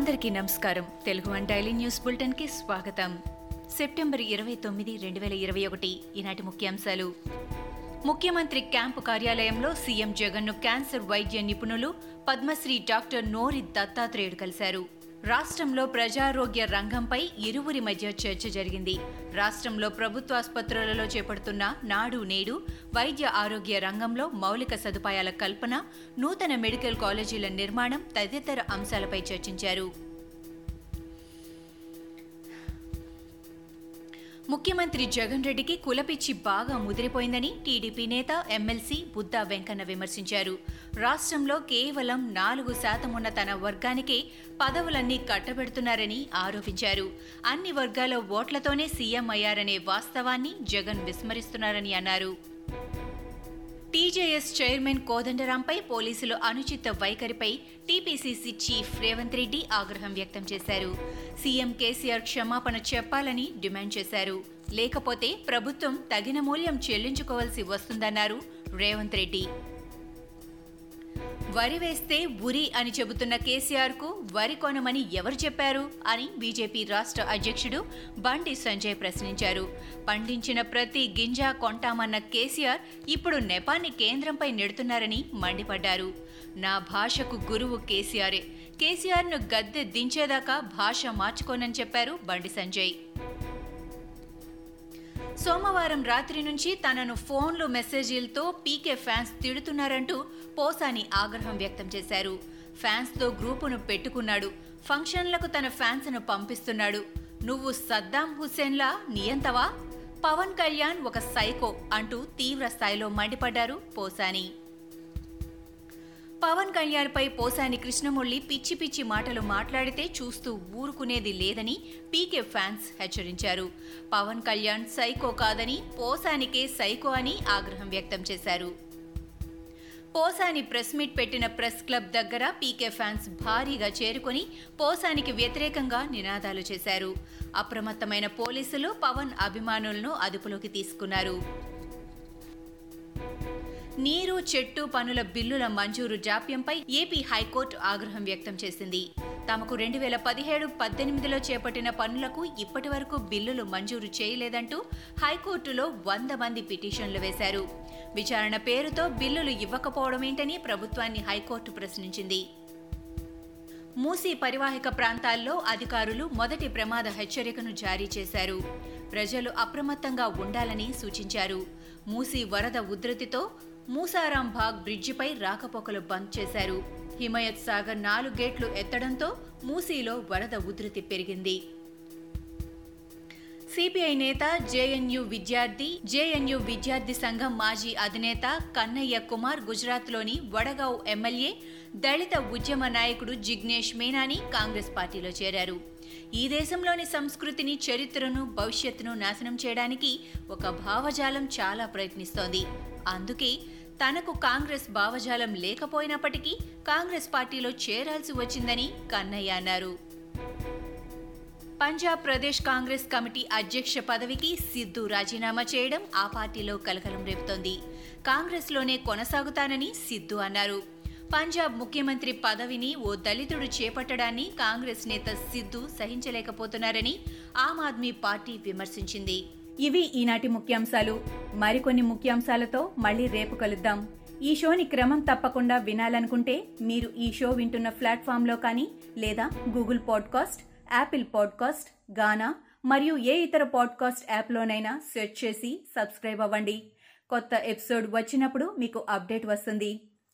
అందరికీ నమస్కారం. Telugu one daily news బులెటిన్కి స్వాగతం. సెప్టెంబర్ ఇరవై తొమ్మిది రెండు వేల ఇరవై ఒకటి. ఈనాటి ముఖ్యాంశాలు. ముఖ్యమంత్రి క్యాంపు కార్యాలయంలో సీఎం జగన్ను క్యాన్సర్ వైద్య నిపుణులు పద్మశ్రీ డాక్టర్ నోరి దత్తాత్రేయుడు కలిశారు. రాష్ట్రంలో ప్రజారోగ్య రంగంపై ఇరువురి మధ్య చర్చ జరిగింది. రాష్ట్రంలో ప్రభుత్వాసుపత్రులలో చేపడుతున్న నాడు నేడు వైద్య ఆరోగ్య రంగంలో మౌలిక సదుపాయాల కల్పన నూతన మెడికల్ కాలేజీల నిర్మాణం తదితర అంశాలపై చర్చించారు. ముఖ్యమంత్రి జగన్ రెడ్డికి కులపిచ్చి బాగా ముదిరిపోయిందని టీడీపీ నేత ఎమ్మెల్సీ బుద్దా వెంకన్న విమర్శించారు. రాష్ట్రంలో కేవలం నాలుగు శాతం ఉన్న తన వర్గానికే పదవులన్నీ కట్టబెడుతున్నారని ఆరోపించారు. అన్ని వర్గాల ఓట్లతోనే సీఎం అయ్యారనే వాస్తవాన్ని జగన్ విస్మరిస్తున్నారని అన్నారు. టీజేఎస్ చైర్మన్ కోదండరాంపై పోలీసులు అనుచిత వైఖరిపై టీపీసీసీ చీఫ్ రేవంత్ రెడ్డి ఆగ్రహం వ్యక్తం చేశారు. సీఎం కేసీఆర్ క్షమాపణ చెప్పాలని డిమాండ్ చేశారు. లేకపోతే ప్రభుత్వం తగిన మూల్యం చెల్లించుకోవాల్సి వస్తుందన్నారు రేవంత్ రెడ్డి. వరి వేస్తే ఉరి అని చెబుతున్న కేసీఆర్కు వరి కొనమని ఎవరు చెప్పారు అని బీజేపీ రాష్ట్ర అధ్యక్షుడు బండి సంజయ్ ప్రశ్నించారు. పండించిన ప్రతి గింజ కొంటామన్న కేసీఆర్ ఇప్పుడు నెపాన్ని కేంద్రంపై నెడుతున్నారని మండిపడ్డారు. నా భాషకు గురువు కేసీఆరే. కేసీఆర్ను గద్దె దించేదాకా భాష మార్చుకోనని చెప్పారు బండి సంజయ్. సోమవారం రాత్రి నుంచి తనను ఫోన్లు మెసేజీలతో పీకే ఫ్యాన్స్ తిడుతున్నారంటూ పోసాని ఆగ్రహం వ్యక్తం చేశారు. ఫ్యాన్స్తో గ్రూపును పెట్టుకున్నాడు. ఫంక్షన్లకు తన ఫ్యాన్స్ను పంపిస్తున్నాడు. నువ్వు సద్దాం హుస్సేన్లా? నియంతవా పవన్ కళ్యాణ్ ఒక సైకో అంటూ తీవ్ర స్థాయిలో మండిపడ్డారు పోసాని. పవన్ కళ్యాణ్పై పోసాని కృష్ణమురళి పిచ్చి పిచ్చి మాటలు మాట్లాడితే చూస్తూ ఊరుకునేది లేదని పీకే ఫ్యాన్స్ హెచ్చరించారు. పవన్ కళ్యాణ్ సైకో కాదని పోసానికే సైకో అని ఆగ్రహం వ్యక్తం చేశారు. పోసాని ప్రెస్ మీట్ పెట్టిన ప్రెస్ క్లబ్ దగ్గర పీకే ఫ్యాన్స్ భారీగా చేరుకొని పోసానికి వ్యతిరేకంగా నినాదాలు చేశారు. అప్రమత్తమైన పోలీసులు పవన్ అభిమానులను అదుపులోకి తీసుకున్నారు. నీరు చెట్టు పనుల బిల్లుల మంజూరు జాప్యంపై ఏపీ హైకోర్టు ఆగ్రహం వ్యక్తం చేసింది. తమకు రెండు వేల పదిహేడు పద్దెనిమిదిలో చేపట్టిన పనులకు ఇప్పటి వరకు బిల్లులు మంజూరు చేయలేదంటూ హైకోర్టులో వంద మంది పిటిషన్లు వేశారు. విచారణ పేరుతో బిల్లులు ఇవ్వకపోవడమేంటని ప్రభుత్వాన్ని హైకోర్టు ప్రశ్నించింది. మూసీ పరివాహిక ప్రాంతాల్లో అధికారులు మొదటి ప్రమాద హెచ్చరికను జారీ చేశారు. ప్రజలు అప్రమత్తంగా ఉండాలని సూచించారు. మూసీ వరద ఉధృతితో మూసారాం బాగ్ బ్రిడ్జిపై రాకపోకలు బంద్ చేశారు. హిమయత్ సాగర్ నాలుగు గేట్లు ఎత్తడంతో మూసీలో వరద ఉధృతి పెరిగింది. సిపిఐ నేత జేఎన్యూ విద్యార్థి జేఎన్యూ విద్యార్థి సంఘం మాజీ అధినేత కన్నయ్య కుమార్ గుజరాత్లోని వడగావ్ ఎమ్మెల్యే దళిత ఉద్యమ నాయకుడు జిగ్నేష్ మేనాని కాంగ్రెస్ పార్టీలో చేరారు. ఈ దేశంలోని సంస్కృతిని చరిత్రను భవిష్యత్తును నాశనం చేయడానికి ఒక భావజాలం చాలా ప్రయత్నిస్తోంది. అందుకే తనకు కాంగ్రెస్ భావజాలం లేకపోయినప్పటికీ కాంగ్రెస్ పార్టీలో చేరాల్సి వచ్చిందని కన్నయ్య అన్నారు. పంజాబ్ ప్రదేశ్ కాంగ్రెస్ కమిటీ అధ్యక్ష పదవికి సిద్ధు రాజీనామా చేయడం ఆ పార్టీలో కలకలం రేపుతోంది. కాంగ్రెస్లోనే కొనసాగుతానని సిద్ధు అన్నారు. పంజాబ్ ముఖ్యమంత్రి పదవిని ఓ దళితుడు చేపట్టడాన్ని కాంగ్రెస్ నేత సిద్ధు సహించలేకపోతున్నారని ఆమ్ ఆద్మీ పార్టీ విమర్శించింది. ఇవి ఈనాటి ముఖ్యాంశాలు. మరికొన్ని ముఖ్యాంశాలతో మళ్ళీ రేపు కలుద్దాం. ఈ షోని క్రమం తప్పకుండా వినాలనుకుంటే మీరు ఈ షో వింటున్న ప్లాట్ఫామ్లో కానీ లేదా Google podcast Apple podcast Gaana మరియు ఏ ఇతర పాడ్కాస్ట్ యాప్లోనైనా సెర్చ్ చేసి సబ్స్క్రైబ్ అవ్వండి. కొత్త ఎపిసోడ్ వచ్చినప్పుడు మీకు అప్డేట్ వస్తుంది.